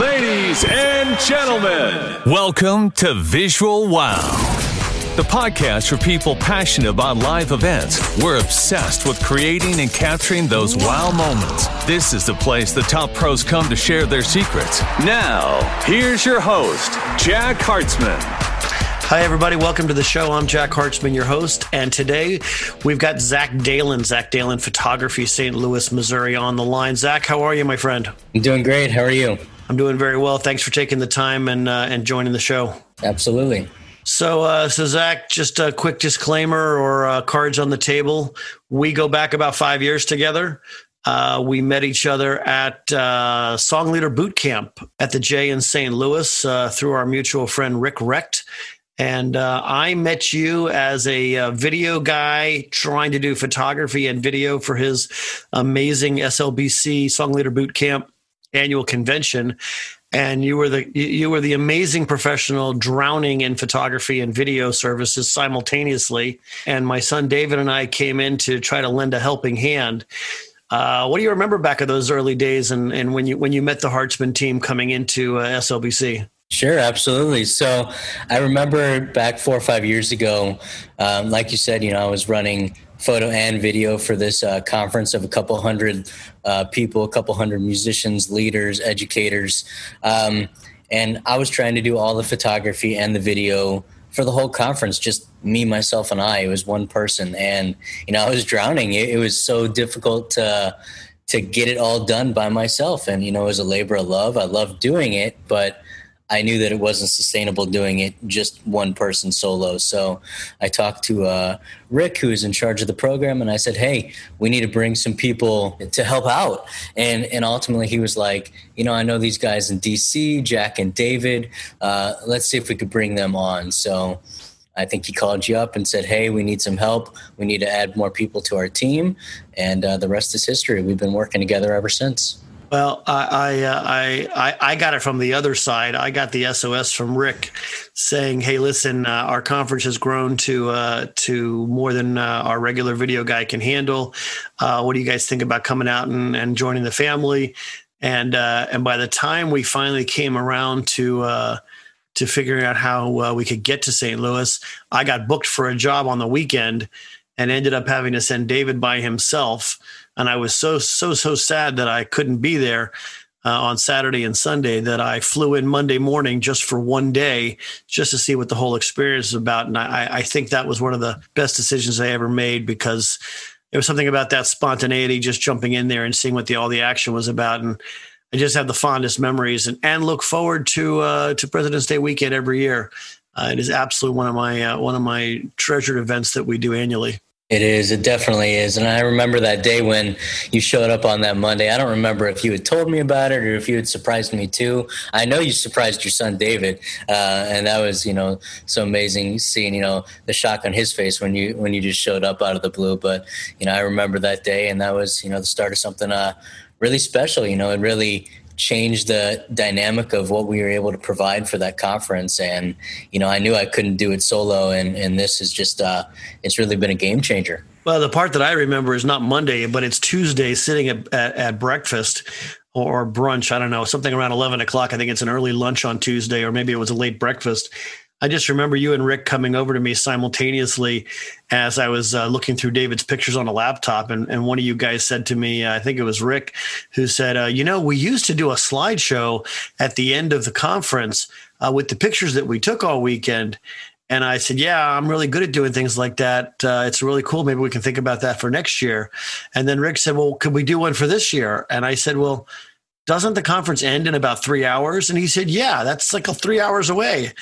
Ladies and gentlemen, Welcome to Visual Wow, the podcast for people passionate about live events. We're obsessed with creating and capturing those wow moments. This is the place the top pros come to share their secrets. now here's your host, Jack Hartzman. Hi, everybody. Welcome to the show. I'm Jack Hartzman, your host. And today we've got Zach Dalin, Zach Dalin Photography, St. Louis, Missouri, on the line. Zach, how are you, my friend? I'm doing great. How are you? I'm doing very well. Thanks for taking the time and, uh, and joining the show. Absolutely. So, uh, so Zach, just a quick disclaimer or uh, cards on the table. We go back about five years together. Uh, we met each other at uh, Song Leader Boot Camp at the J in St. Louis uh, through our mutual friend Rick Recht. And uh, I met you as a uh, video guy trying to do photography and video for his amazing SLBC Song Leader Boot Camp annual convention. And you were the you were the amazing professional drowning in photography and video services simultaneously. And my son David and I came in to try to lend a helping hand. Uh, what do you remember back of those early days and, and when you when you met the Hartzman team coming into uh, SLBC? Sure, absolutely. So I remember back four or five years ago, um, like you said, you know, I was running photo and video for this uh, conference of a couple hundred uh, people, a couple hundred musicians, leaders, educators. Um, and I was trying to do all the photography and the video for the whole conference, just me, myself, and I. It was one person. And, you know, I was drowning. It, it was so difficult to, to get it all done by myself. And, you know, it was a labor of love. I loved doing it, but I knew that it wasn't sustainable doing it just one person solo. So I talked to uh, Rick, who is in charge of the program, and I said, "Hey, we need to bring some people to help out." And and ultimately, he was like, "You know, I know these guys in DC, Jack and David. Uh, let's see if we could bring them on." So. I think he called you up and said, "Hey, we need some help. We need to add more people to our team," and uh, the rest is history. We've been working together ever since. Well, I I, uh, I I got it from the other side. I got the SOS from Rick saying, "Hey, listen, uh, our conference has grown to uh, to more than uh, our regular video guy can handle. Uh, what do you guys think about coming out and, and joining the family?" And uh, and by the time we finally came around to to figuring out how we could get to St. Louis, I got booked for a job on the weekend and ended up having to send David by himself and I was so so so sad that I couldn't be there uh, on Saturday and Sunday that I flew in Monday morning just for one day just to see what the whole experience is about. And I, I think that was one of the best decisions I ever made because there was something about that spontaneity, just jumping in there and seeing what the all the action was about. And I just have the fondest memories and, and look forward to uh, to President's Day weekend every year. Uh, it is absolutely one of my uh, one of my treasured events that we do annually. It is. It definitely is. And I remember that day when you showed up on that Monday. I don't remember if you had told me about it or if you had surprised me too. I know you surprised your son David, uh, and that was you know so amazing seeing you know the shock on his face when you when you just showed up out of the blue. But you know I remember that day, and that was you know the start of something uh, really special. You know, it really changed the dynamic of what we were able to provide for that conference. And, you know, I knew I couldn't do it solo. And, and this is just, uh, it's really been a game changer. Well, the part that I remember is not Monday, but it's Tuesday sitting at, at, at breakfast or brunch. I don't know, something around 11 o'clock. I think it's an early lunch on Tuesday, or maybe it was a late breakfast. I just remember you and Rick coming over to me simultaneously as I was uh, looking through David's pictures on a laptop. And, and one of you guys said to me, uh, I think it was Rick, who said, uh, You know, we used to do a slideshow at the end of the conference uh, with the pictures that we took all weekend. And I said, Yeah, I'm really good at doing things like that. Uh, it's really cool. Maybe we can think about that for next year. And then Rick said, Well, could we do one for this year? And I said, Well, doesn't the conference end in about three hours? And he said, Yeah, that's like three hours away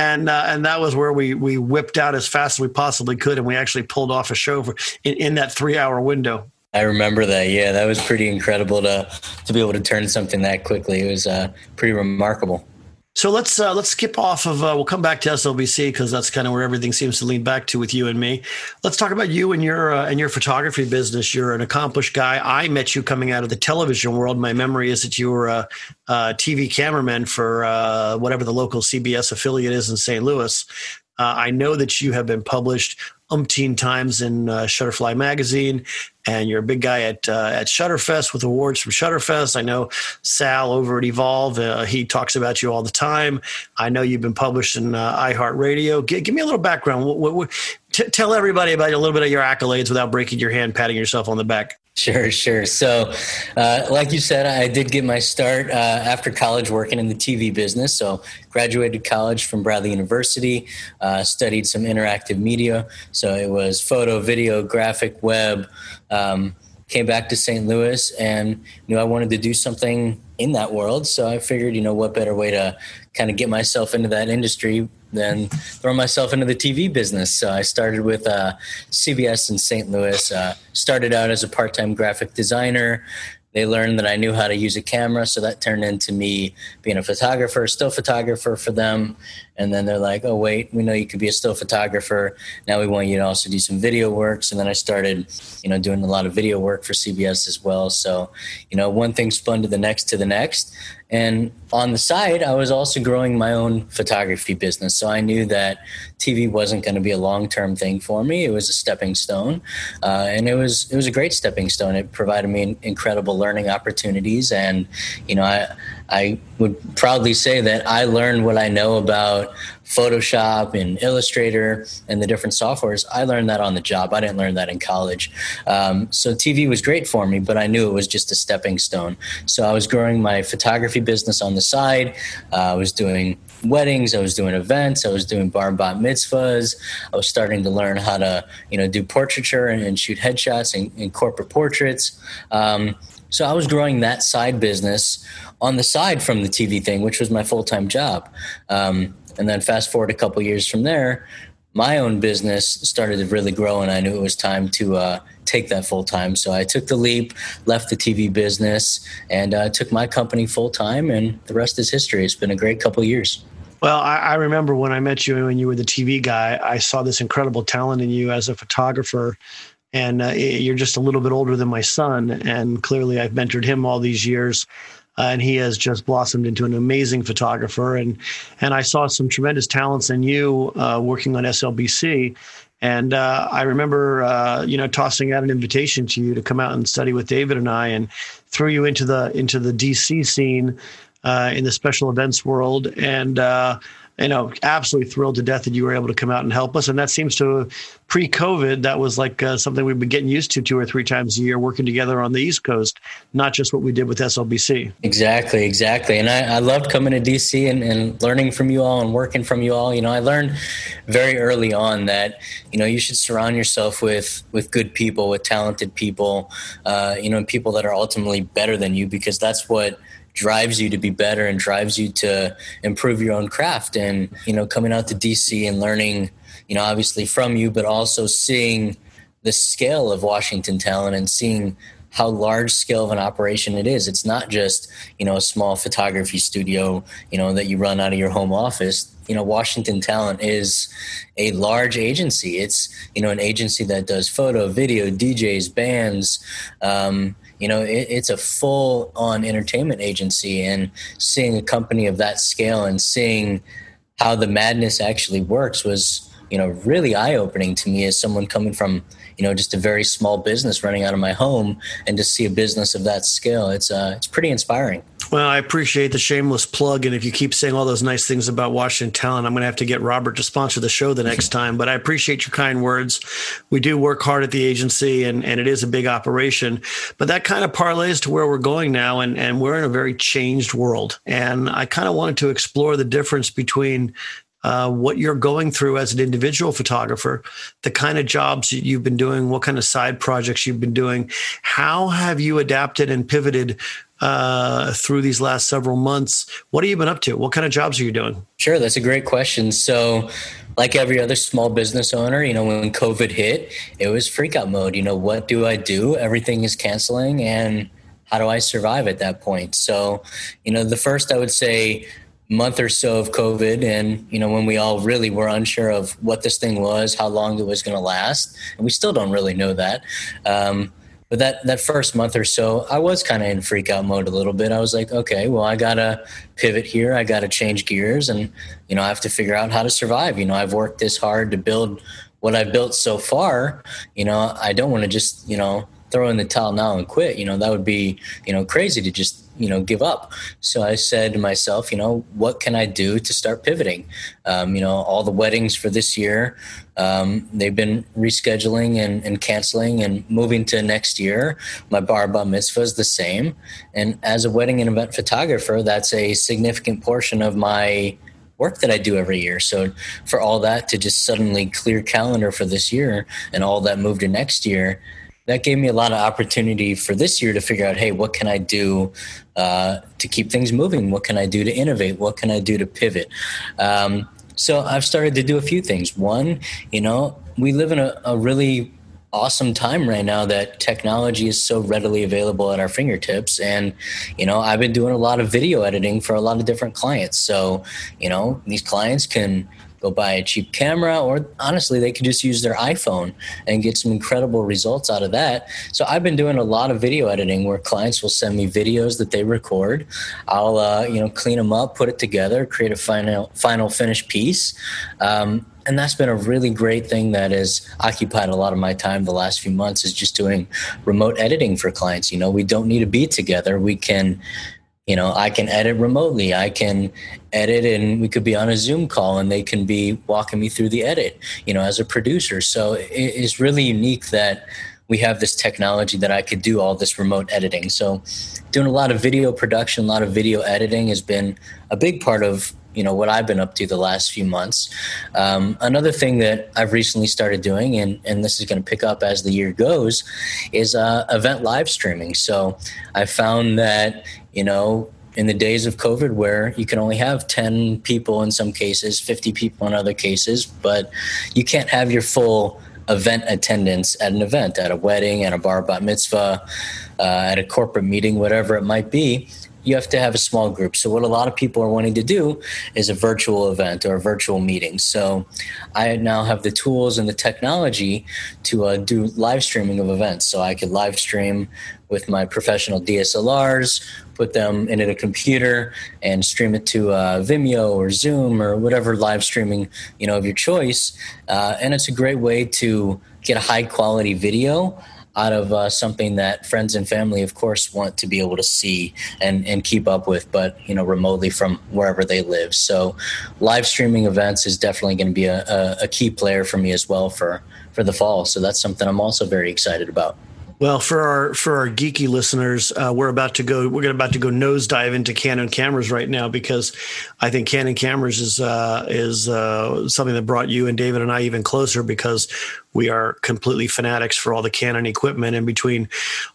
and uh, and that was where we we whipped out as fast as we possibly could, and we actually pulled off a show for, in, in that three hour window. I remember that. Yeah, that was pretty incredible to to be able to turn something that quickly. It was uh, pretty remarkable. So let's uh, let's skip off of. Uh, we'll come back to SLBC because that's kind of where everything seems to lean back to with you and me. Let's talk about you and your uh, and your photography business. You're an accomplished guy. I met you coming out of the television world. My memory is that you were a, a TV cameraman for uh, whatever the local CBS affiliate is in St. Louis. Uh, I know that you have been published umpteen times in uh, Shutterfly magazine, and you're a big guy at uh, at Shutterfest with awards from Shutterfest. I know Sal over at Evolve; uh, he talks about you all the time. I know you've been published in uh, iHeartRadio. G- give me a little background. What, what, what, t- tell everybody about a little bit of your accolades without breaking your hand, patting yourself on the back. Sure, sure. So, uh, like you said, I did get my start uh, after college working in the TV business. So, graduated college from Bradley University, uh, studied some interactive media. So, it was photo, video, graphic, web. Um, came back to St. Louis and knew I wanted to do something in that world. So, I figured, you know, what better way to kind of get myself into that industry then throw myself into the TV business. So I started with uh, CBS in St. Louis. Uh, started out as a part-time graphic designer. They learned that I knew how to use a camera, so that turned into me being a photographer, still photographer for them. And then they're like, "Oh wait, we know you could be a still photographer. Now we want you to also do some video works." And then I started, you know, doing a lot of video work for CBS as well. So, you know, one thing spun to the next to the next, and on the side, I was also growing my own photography business. So I knew that TV wasn't going to be a long term thing for me. It was a stepping stone, uh, and it was it was a great stepping stone. It provided me incredible learning opportunities, and you know, I I would proudly say that I learned what I know about Photoshop and Illustrator and the different softwares. I learned that on the job. I didn't learn that in college. Um, so TV was great for me, but I knew it was just a stepping stone. So I was growing my photography business on the side. Uh, I was doing weddings. I was doing events. I was doing bar and bat mitzvahs. I was starting to learn how to, you know, do portraiture and, and shoot headshots and, and corporate portraits. Um, so I was growing that side business on the side from the TV thing, which was my full time job. Um, and then fast forward a couple years from there, my own business started to really grow, and I knew it was time to uh, take that full time. So I took the leap, left the TV business, and uh, took my company full time. And the rest is history. It's been a great couple years. Well, I, I, remember when I met you when you were the TV guy, I saw this incredible talent in you as a photographer and uh, you're just a little bit older than my son and clearly i've mentored him all these years uh, and he has just blossomed into an amazing photographer. And and i saw some tremendous talents in you uh, working on slbc and uh, i remember uh, you know tossing out an invitation to you to come out and study with david and i and throw you into the into the dc scene uh, in the special events world. And you know, absolutely thrilled to death that you were able to come out and help us. And that seems to, pre-COVID, that was like uh, something we've been getting used to two or three times a year, working together on the East Coast, not just what we did with SLBC. Exactly, exactly. And I, I loved coming to DC and, and learning from you all and working from you all. You know, I learned very early on that you know you should surround yourself with with good people, with talented people, uh, you know, and people that are ultimately better than you because that's what drives you to be better and drives you to improve your own craft. And you know coming out to dc and learning you know obviously from you but also seeing the scale of washington talent and seeing how large scale of an operation it is. It's not just you know a small photography studio you know that you run out of your home office. You know washington talent is a large agency. It's you know an agency that does photo video djs bands um, you know it, it's a full on entertainment agency and seeing a company of that scale and seeing how the madness actually works was you know really eye opening to me as someone coming from you know just a very small business running out of my home and to see a business of that scale it's uh it's pretty inspiring well i appreciate the shameless plug and if you keep saying all those nice things about washington talent i'm going to have to get robert to sponsor the show the next time but i appreciate your kind words we do work hard at the agency and and it is a big operation but that kind of parlays to where we're going now and and we're in a very changed world and i kind of wanted to explore the difference between uh, what you're going through as an individual photographer, the kind of jobs that you've been doing, what kind of side projects you've been doing. How have you adapted and pivoted uh, through these last several months? What have you been up to? What kind of jobs are you doing? Sure, that's a great question. So, like every other small business owner, you know, when COVID hit, it was freakout mode. You know, what do I do? Everything is canceling, and how do I survive at that point? So, you know, the first I would say month or so of COVID, and you know when we all really were unsure of what this thing was, how long it was going to last, and we still don't really know that. Um, but that that first month or so, I was kind of in freak out mode a little bit. I was like, okay, well, I gotta pivot here. I gotta change gears, and you know, I have to figure out how to survive. You know, I've worked this hard to build what I've built so far. You know, I don't want to just you know throw in the towel now and quit. You know, that would be you know crazy to just you know give up. So i said to myself you know what can i do to start pivoting? Um, you know all the weddings for this year um, they've been rescheduling and, and, canceling and moving to next year. My bar bat mitzvah is the same. And as a wedding and event photographer that's a significant portion of my work that I do every year. So for all that to just suddenly clear calendar for this year and all that move to next year, that gave me a lot of opportunity for this year to figure out, hey, what can I do uh, to keep things moving? What can I do to innovate? What can I do to pivot? Um, so I've started to do a few things. One, you know, we live in a, a really awesome time right now that technology is so readily available at our fingertips and you know i've been doing a lot of video editing for a lot of different clients so you know these clients can go buy a cheap camera, or honestly, they could just use their iPhone and get some incredible results out of that. So I've been doing a lot of video editing where clients will send me videos that they record. I'll uh, you know clean them up, put it together, create a final final finished piece. Um, and that's been a really great thing that has occupied a lot of my time the last few months is just doing remote editing for clients you know we don't need to be together we can you know i can edit remotely. I can edit and we could be on a zoom call and they can be walking me through the edit you know as a producer. So it's really unique that we have this technology that i could do all this remote editing so doing a lot of video production a lot of video editing has been a big part of you know what I've been up to the last few months. Um, another thing that I've recently started doing, and and this is going to pick up as the year goes, is uh, event live streaming. So I found that you know in the days of COVID, where you can only have 10 people in some cases, 50 people in other cases, but you can't have your full event attendance at an event, at a wedding, at a bar bat mitzvah, uh, at a corporate meeting, whatever it might be you have to have a small group. So what a lot of people are wanting to do is a virtual event or a virtual meeting. So I now have the tools and the technology to uh, do live streaming of events. So I could live stream with my professional DSLRs, put them in a computer, and stream it to uh, Vimeo or Zoom or whatever live streaming you know of your choice. Uh, and it's a great way to get a high quality video out of uh, something that friends and family, of course, want to be able to see and, and keep up with, but you know, remotely from wherever they live. So, live streaming events is definitely going to be a, a, a key player for me as well for for the fall. So that's something I'm also very excited about. Well, for our for our geeky listeners, uh, we're about to go. We're about to go nosedive into Canon cameras right now because I think Canon cameras is uh, is uh, something that brought you and David and I even closer because we are completely fanatics for all the Canon equipment. And between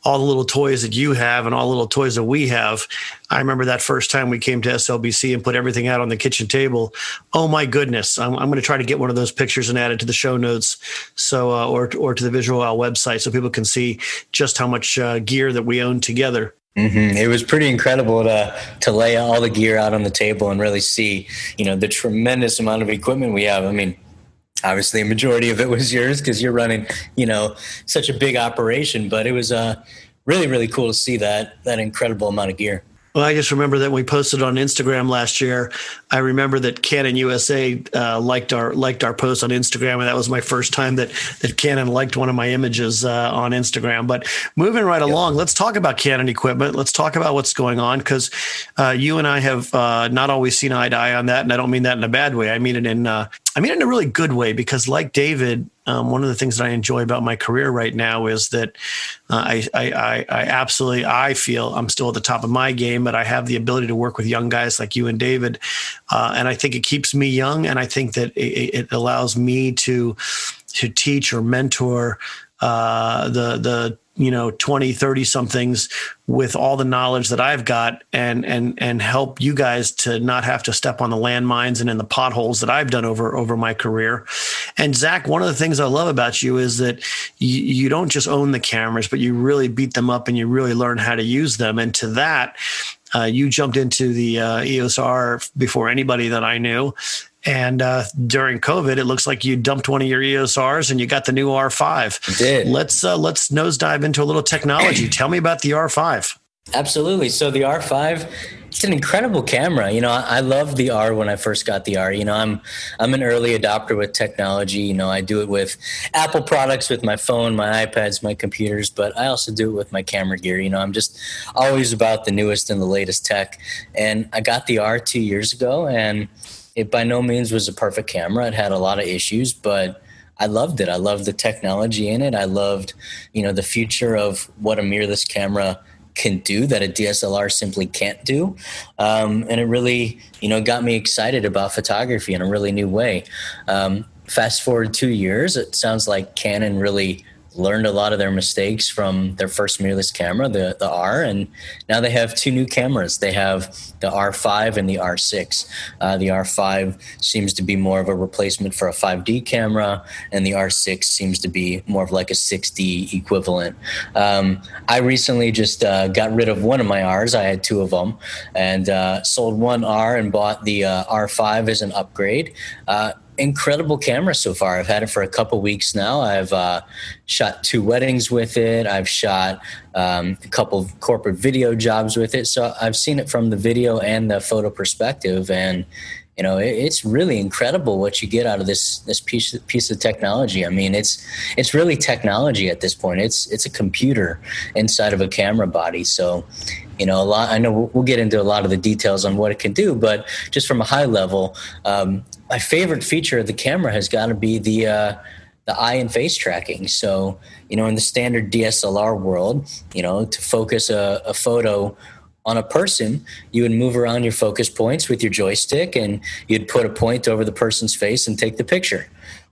all the little toys that you have and all the little toys that we have, I remember that first time we came to SLBC and put everything out on the kitchen table. Oh my goodness! I'm, I'm going to try to get one of those pictures and add it to the show notes, so uh, or or to the Visual Wow website, so people can see just how much uh, gear that we own together. Mm-hmm. It was pretty incredible to to lay all the gear out on the table and really see, you know, the tremendous amount of equipment we have. I mean, obviously a majority of it was yours because you're running you know such a big operation but it was uh, really really cool to see that that incredible amount of gear well, I just remember that we posted on Instagram last year. I remember that Canon USA uh, liked our liked our post on Instagram, and that was my first time that that Canon liked one of my images uh, on Instagram. But moving right along, let's talk about Canon equipment. Let's talk about what's going on because uh, you and I have uh, not always seen eye to eye on that, and I don't mean that in a bad way. I mean it in uh, I mean in a really good way because, like David, um, one of the things that I enjoy about my career right now is that uh, I, I, I, absolutely I feel I'm still at the top of my game, but I have the ability to work with young guys like you and David, uh, and I think it keeps me young, and I think that it, it allows me to to teach or mentor uh, the the you know 20 30 somethings with all the knowledge that i've got and and and help you guys to not have to step on the landmines and in the potholes that i've done over over my career. And zach one of the things i love about you is that you, you don't just own the cameras but you really beat them up and you really learn how to use them. And to that uh, you jumped into the uh, EOS R before anybody that I knew, And uh, during COVID, it looks like you dumped one of your EOS Rs and you got the new R5. did. Let's uh, let's nosedive into a little technology. Tell me about the R5. Absolutely. So the R5, it's an incredible camera. You know, I, I love the R when I first got the R. You know, I'm I'm an early adopter with technology. You know, I do it with Apple products, with my phone, my iPads, my computers, but I also do it with my camera gear. You know, I'm just always about the newest and the latest tech. And I got the R two years ago, and it by no means was a perfect camera. It had a lot of issues, but I loved it. I loved the technology in it. I loved, you know, the future of what a mirrorless camera can do that a DSLR simply can't do. Um, and it really, you know, got me excited about photography in a really new way. Um, fast forward two years, it sounds like Canon really learned a lot of their mistakes from their first mirrorless camera, the, the R, and now they have two new cameras. They have the R5 and the R6. Uh, the R5 seems to be more of a replacement for a 5D camera, and the R6 seems to be more of like a 6D equivalent. Um, I recently just uh, got rid of one of my Rs. I had two of them, and uh, sold one R and bought the uh, R5 as an upgrade uh, incredible camera so far. I've had it for a couple weeks now. I've uh, shot two weddings with it. I've shot um, a couple of corporate video jobs with it. So I've seen it from the video and the photo perspective, and you know it, it's really incredible what you get out of this this piece piece of technology. I mean, it's it's really technology at this point. It's it's a computer inside of a camera body. So you know a lot i know we'll get into a lot of the details on what it can do but just from a high level um, my favorite feature of the camera has got to be the uh, the eye and face tracking. So you know, in the standard DSLR world, you know, to focus a, a photo on a person, you would move around your focus points with your joystick, and you'd put a point over the person's face and take the picture.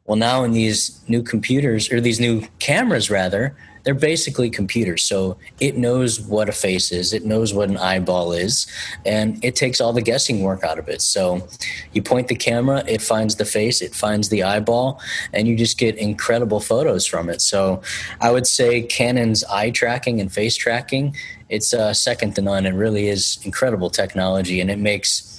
Well, now in these new computers or these new cameras, rather, they're basically computers. So it knows what a face is, it knows what an eyeball is, and it takes all the guessing work out of it. So you point the camera, it finds the face, it finds the eyeball, and you just get incredible photos from it. So I would say Canon's eye tracking and face tracking, it's uh, second to none. It really is incredible technology, and it makes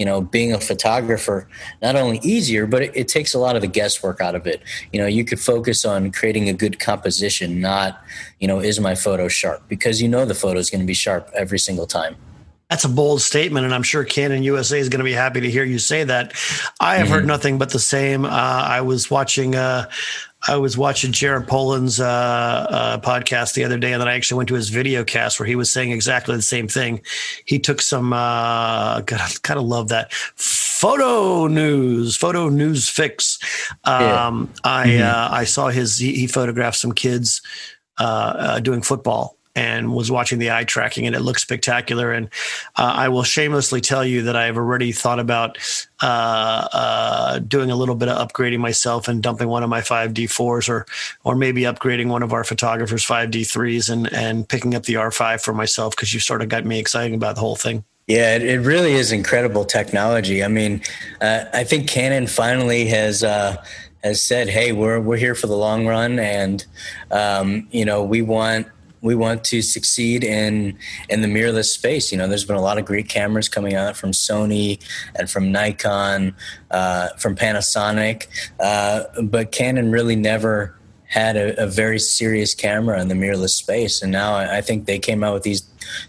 you know being a photographer not only easier but it, it, takes a lot of the guesswork out of it you know you could focus on creating a good composition not you know is my photo sharp because you know the photo is going to be sharp every single time that's a bold statement, and I'm sure Canon USA is going to be happy to hear you say that. I have mm-hmm. heard nothing but the same. Uh, I was watching uh, I was watching Jared Polin's uh, uh, podcast the other day, and then I actually went to his video cast where he was saying exactly the same thing. He took some, uh, God, I kind of love that photo news, photo news fix. Um, yeah. I mm-hmm. uh, I saw his he, he photographed some kids uh, uh, doing football and was watching the eye tracking and it looks spectacular and uh, i will shamelessly tell you that i've already thought about uh, uh, doing a little bit of upgrading myself and dumping one of my 5d4s or or maybe upgrading one of our photographers 5d3s and and picking up the r5 for myself because you sort of got me excited about the whole thing yeah, it, really is incredible technology. I mean, uh, I think Canon finally has uh, has said, "Hey, we're we're here for the long run, and um, you know, we want we want to succeed in in the mirrorless space. You know, there's been a lot of great cameras coming out from Sony and from Nikon, uh, from Panasonic, uh, but Canon really never had a, a, very serious camera in the mirrorless space. And now I, I think they came out with these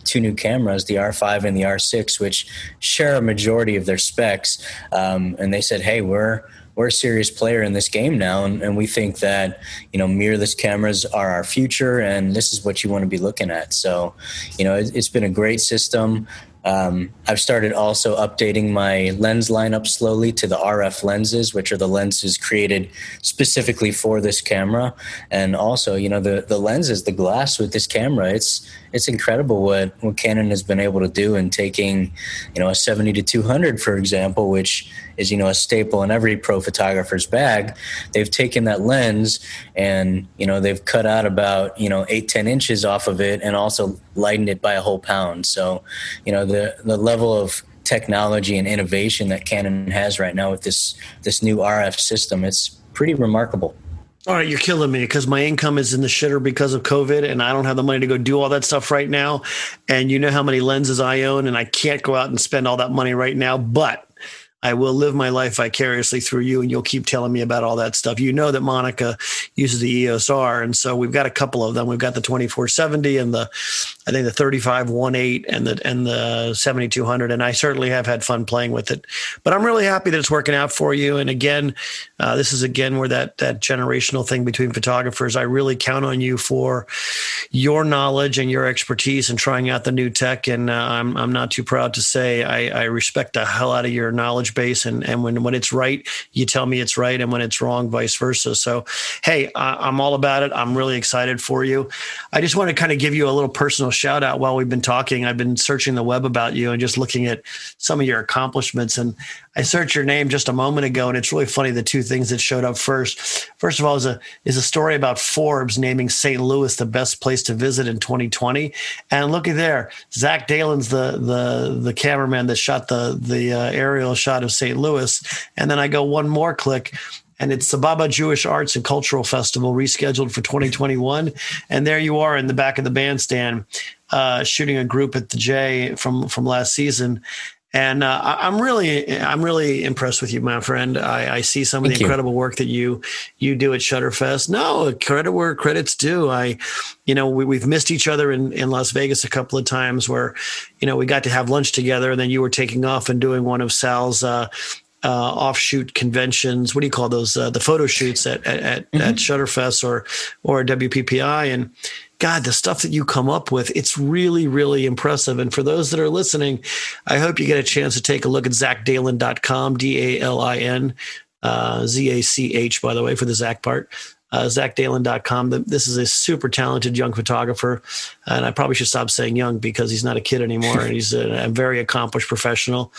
two new cameras, the R5 and the R6, which share a majority of their specs. Um, and they said, "Hey, we're." We're a serious player in this game now, and, and we think that you know mirrorless cameras are our future, and this is what you want to be looking at. So, you know, it, it's been a great system. Um, I've started also updating my lens lineup slowly to the RF lenses, which are the lenses created specifically for this camera. And also, you know, the, the lenses, the glass with this camera, it's it's incredible what, what Canon has been able to do in taking, you know, a 70 to 200, for example, which is, you know, a staple in every pro photographer's bag. They've taken that lens and, you know, they've cut out about, you know, eight, 10 inches off of it and also lightened it by a whole pound. So, you know, the, the level of technology and innovation that Canon has right now with this, this new RF system, it's pretty remarkable. All right, you're killing me because my income is in the shitter because of COVID, and I don't have the money to go do all that stuff right now. And you know how many lenses I own, and I can't go out and spend all that money right now. But I will live my life vicariously through you, and you'll keep telling me about all that stuff. You know that Monica uses the EOS R, and so we've got a couple of them. We've got the 2470 and the, I think the 3518 and the and the 7200, and I certainly have had fun playing with it. But I'm really happy that it's working out for you. And again, uh, this is again where that that generational thing between photographers. I really count on you for your knowledge and your expertise and trying out the new tech. And uh, I'm I'm not too proud to say I, I respect the hell out of your knowledge base. And and when when it's right, you tell me it's right, and when it's wrong, vice versa. So, hey, I, I'm all about it. I'm really excited for you. I just want to kind of give you a little personal shout out while we've been talking. I've been searching the web about you and just looking at some of your accomplishments. And I searched your name just a moment ago, and it's really funny. The two things that showed up first, first of all, is a is a story about Forbes naming St. Louis the best place to visit in 2020. And looky there, Zach Dalin's the the the cameraman that shot the the uh, aerial shot of St. Louis. And then I go one more click, and it's the Baba Jewish Arts and Cultural Festival rescheduled for 2021. And there you are in the back of the bandstand, uh, shooting a group at the J from from last season. And uh, I'm really, I'm really impressed with you, my friend. I, I see some of Thank the you. incredible work that you you do at Shutterfest. No, credit where credit's due. I, you know, we, we've missed each other in, in Las Vegas a couple of times where, you know, we got to have lunch together, and then you were taking off and doing one of Sal's. Uh, uh, offshoot conventions. What do you call those? Uh, the photo shoots at at, at, Mm-hmm. at Shutterfest or or WPPI. And God, the stuff that you come up with, it's really, really impressive. And for those that are listening, I hope you get a chance to take a look at ZachDalin.com, D A L I N, uh, Z A C H, by the way, for the Zach part. Uh, ZachDalin.com. This is a super talented young photographer. And I probably should stop saying young because he's not a kid anymore. and he's a, a very accomplished professional.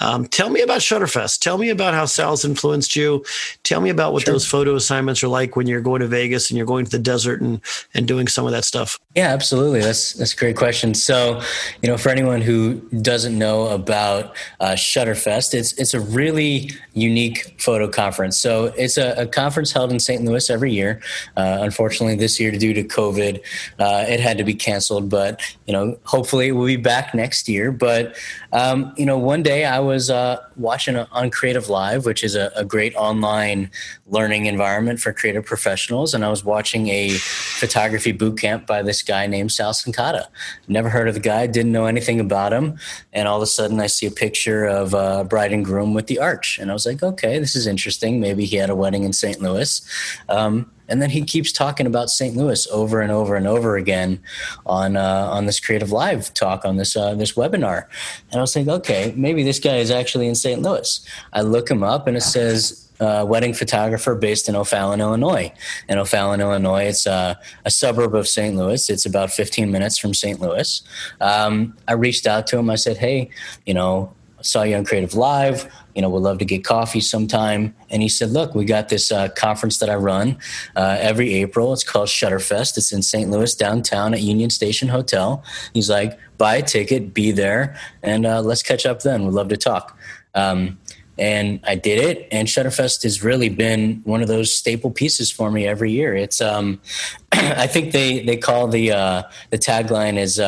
Um, tell me about Shutterfest. Tell me about how Sal's influenced you. Tell me about what those photo assignments are like when you're going to Vegas and you're going to the desert and, and doing some of that stuff. Yeah, absolutely. That's that's a great question. So, you know, for anyone who doesn't know about uh, Shutterfest, it's it's a really unique photo conference. So, it's a, a conference held in St. Louis every year. Uh, unfortunately, this year due to COVID, uh, it had to be canceled. But you know, hopefully, it will be back next year. But um, you know, one day I was uh, watching on Creative Live, which is a, a great online learning environment for creative professionals, and I was watching a photography boot camp by this guy named Sal Cincotta. Never heard of the guy, didn't know anything about him, and all of a sudden I see a picture of uh, bride and groom with the arch, and I was like, okay, this is interesting. Maybe he had a wedding in St. Louis. Um, and then he keeps talking about St. Louis over and over and over again on uh, on this Creative Live talk on this uh, this webinar. And I was thinking, okay, maybe this guy is actually in St. Louis. I look him up, and it says uh, wedding photographer based in O'Fallon, Illinois. In O'Fallon, Illinois, it's uh, a suburb of St. Louis. It's about 15 minutes from St. Louis. Um, I reached out to him. I said, hey, you know, saw you on Creative Live. You know, would love to get coffee sometime. And he said, "Look, we got this uh, conference that I run uh, every April. It's called Shutterfest. It's in St. Louis downtown at Union Station Hotel." He's like, "Buy a ticket, be there, and uh, let's catch up then. We'd love to talk." Um, and I did it. And Shutterfest has really been one of those staple pieces for me every year. It's, um, I think they they call the uh, the tagline is.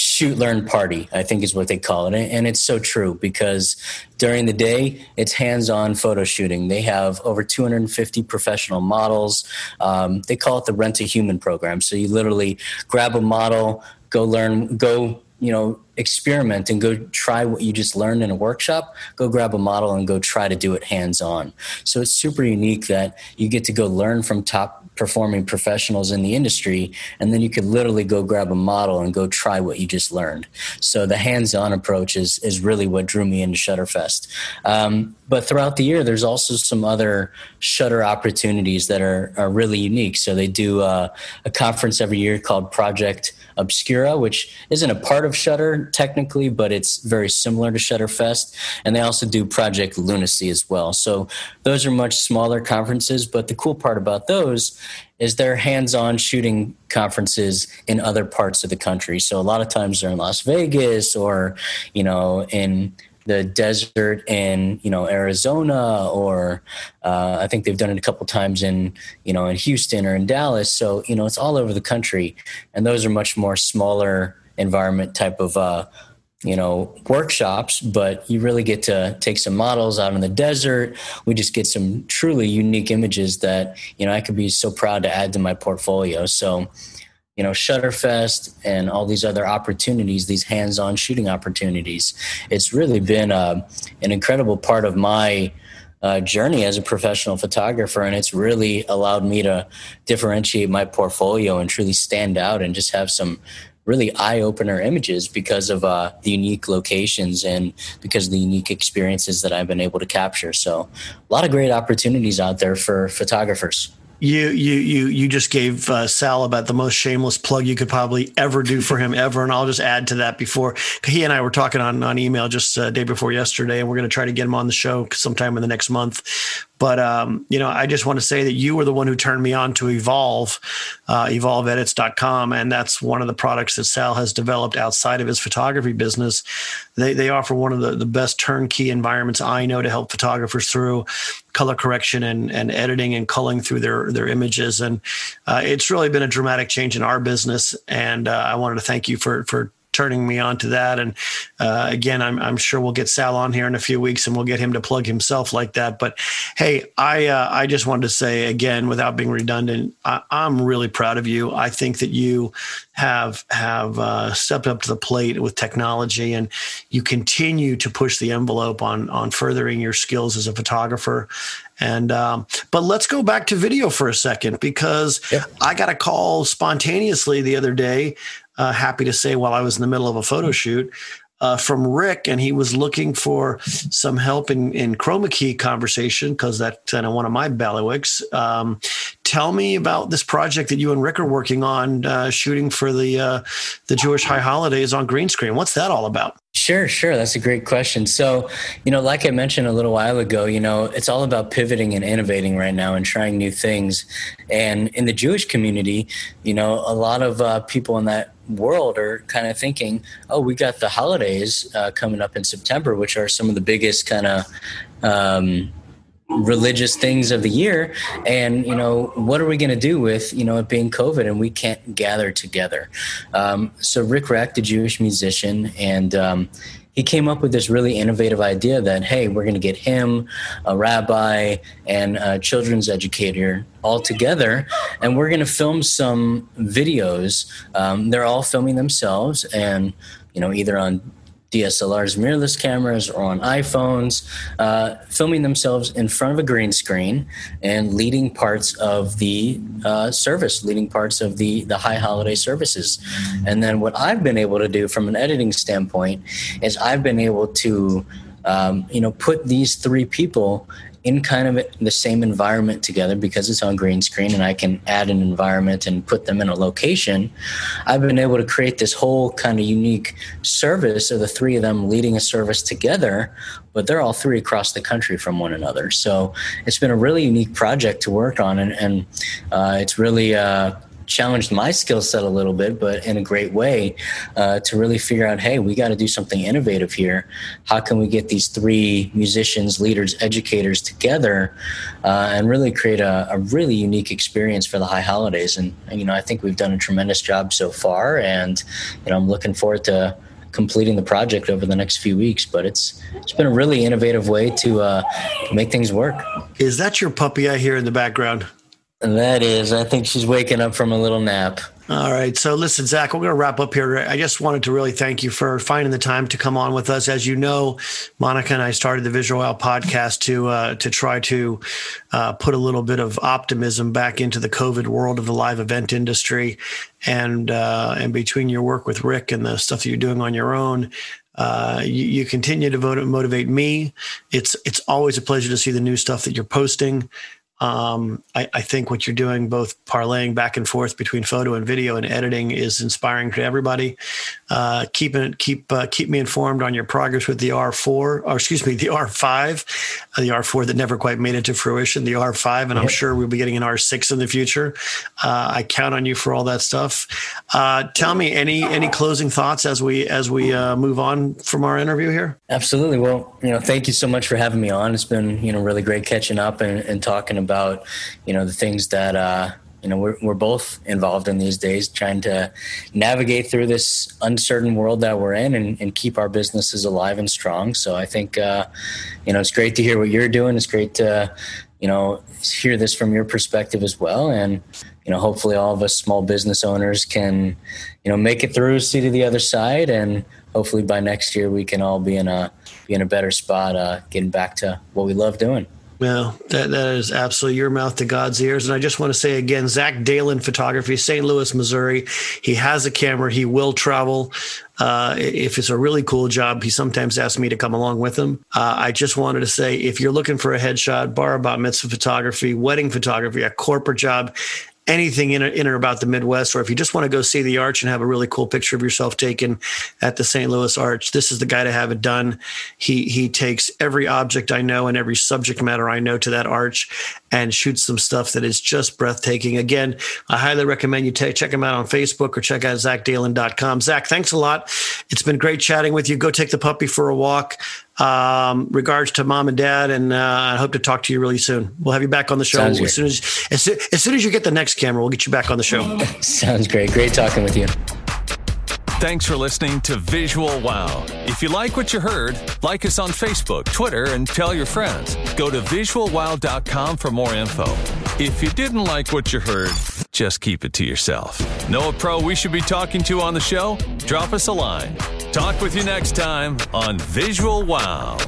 Shoot learn party i think is what they call it. And it's so true because during the day it's hands-on photo shooting. They have over 250 professional models. Um, they call it the rent a human program. So you literally grab a model go learn go you know experiment and go try what you just learned in a workshop. Go grab a model and go try to do it hands on so it's super unique that you get to go learn from top performing professionals in the industry and then you could literally go grab a model and go try what you just learned. So the hands-on approach is is really what drew me into shutterfest. Um, but throughout the year there's also some other shutter opportunities that are, are really unique. So they do uh, a conference every year called project obscura which isn't a part of shutter technically but it's very similar to shutterfest and they also do project lunacy as well. So those are much smaller conferences but the cool part about those is they're hands-on shooting conferences in other parts of the country. So a lot of times they're in Las Vegas or, you know, in the desert in you know Arizona or uh, I think they've done it a couple times in you know in Houston or in Dallas. So you know it's all over the country, and those are much more smaller environment type of uh, you know workshops. But you really get to take some models out in the desert. We just get some truly unique images that you know i could be so proud to add to my portfolio. So you know shutterfest and all these other opportunities these hands-on shooting opportunities it's really been uh, an incredible part of my uh, journey as a professional photographer and it's really allowed me to differentiate my portfolio and truly stand out and just have some really eye opener images because of uh, the unique locations and because of the unique experiences that I've been able to capture. So, a lot of great opportunities out there for photographers. You you you you just gave uh, Sal about the most shameless plug you could probably ever do for him ever, and I'll just add to that. Before he and I were talking on on email just uh, day before yesterday, and we're going to try to get him on the show sometime in the next month. But um, you know, I just want to say that you were the one who turned me on to Evolve, uh, EvolveEdits.com, and that's one of the products that Sal has developed outside of his photography business. They they offer one of the, the best turnkey environments I know to help photographers through color correction and, and editing and culling through their their images. And uh, it's really been a dramatic change in our business. And uh, I wanted to thank you for for turning me on to that. And uh, again, I'm, I'm sure we'll get Sal on here in a few weeks and we'll get him to plug himself like that. But hey, I uh, I just wanted to say again, without being redundant, I, am really proud of you. I think that you have have uh, stepped up to the plate with technology, and you continue to push the envelope on on furthering your skills as a photographer. And um, but let's go back to video for a second because yeah. I got a call spontaneously the other day uh, happy to say, while I was in the middle of a photo shoot, uh, from Rick, and he was looking for some help in, in chroma key conversation because that's kind of one of my bailiwicks. Um, tell me about this project that you and Rick are working on, uh, shooting for the uh, the Jewish high holidays on green screen. What's that all about? Sure, sure. That's a great question. So, you know, like I mentioned a little while ago, you know, it's all about pivoting and innovating right now and trying new things. And in the Jewish community, you know, a lot of uh, people in that world are kind of thinking, oh, we got the holidays uh, coming up in September, which are some of the biggest kind of um, religious things of the year. And you know what are we going to do with you know it being covid and we can't gather together? Um, so Rick Recht the jewish musician and um, he came up with this really innovative idea that hey we're going to get him a rabbi and a children's educator all together and we're going to film some videos. Um, they're all filming themselves and you know either on DSLRs, mirrorless cameras, or on iPhones, uh, filming themselves in front of a green screen and leading parts of the uh, service, leading parts of the the high holiday services. And then what I've been able to do from an editing standpoint is I've been able to um, you know put these three people in kind of the same environment together because it's on green screen and I can add an environment and put them in a location, I've been able to create this whole kind of unique service of the three of them leading a service together, but they're all three across the country from one another. So it's been a really unique project to work on and, and uh, it's really uh, challenged my skill set a little bit, but in a great way uh, to really figure out hey, we got to do something innovative here. How can we get these three musicians, leaders, educators together uh, and really create a, a, really unique experience for the high holidays? And, and, you know, I think we've done a tremendous job so far. And, you know, I'm looking forward to completing the project over the next few weeks. But it's it's been a really innovative way to uh, make things work. Is that your puppy I hear in the background? That is, I think she's waking up from a little nap. All right. So, listen, Zach, we're going to wrap up here. I just wanted to really thank you for finding the time to come on with us. As you know, Monica and I started the Visual Wow podcast to uh, to try to uh, put a little bit of optimism back into the COVID world of the live event industry, and uh, and between your work with Rick and the stuff that you're doing on your own, uh, you, you, continue to motivate me. It's it's always a pleasure to see the new stuff that you're posting. Um, I, I, think what you're doing, both parlaying back and forth between photo and video and editing, is inspiring to everybody. Uh, keep it, keep uh, keep me informed on your progress with the R4, or excuse me, the R5, uh, the R4 that never quite made it to fruition, the R5, and I'm sure we'll be getting an R6 in the future. Uh, I count on you for all that stuff. Uh, tell me any any closing thoughts as we as we uh, move on from our interview here. Absolutely. Well, you know, thank you so much for having me on. It's been you know really great catching up and, and talking about about you know the things that uh, you know we're, we're both involved in these days trying to navigate through this uncertain world that we're in and, and keep our businesses alive and strong. So i think uh, you know it's great to hear what you're doing. It's great to you know hear this from your perspective as well. And you know hopefully all of us small business owners can you know make it through see to the other side. And hopefully by next year we can all be in a be in a better spot uh, getting back to what we love doing well, that, that is absolutely your mouth to God's ears. And I just want to say again, Zach Dalin Photography, St. Louis, Missouri. He has a camera. He will travel. Uh, if it's a really cool job, he sometimes asks me to come along with him. Uh, I just wanted to say if you're looking for a headshot, bar bat mitzvah photography, wedding photography, a corporate job, anything in, in or about the Midwest, or if you just want to go see the arch and have a really cool picture of yourself taken at the St. Louis Arch, this is the guy to have it done. He he takes every object I know and every subject matter I know to that arch and shoots some stuff that is just breathtaking. Again, I highly recommend you check him out on Facebook or check out zachdalin.com. Zach, thanks a lot. It's been great chatting with you. Go take the puppy for a walk. Um, regards to mom and dad, and uh, I hope to talk to you really soon. We'll have you back on the show as soon as, as soon as soon as you get the next camera. We'll get you back on the show. Sounds great. Great talking with you. Thanks for listening to Visual Wow. If you like what you heard, like us on Facebook, Twitter, and tell your friends. Go to visualwow.com for more info. If you didn't like what you heard, just keep it to yourself. Know a pro we should be talking to on the show? Drop us a line. Talk with you next time on Visual Wow.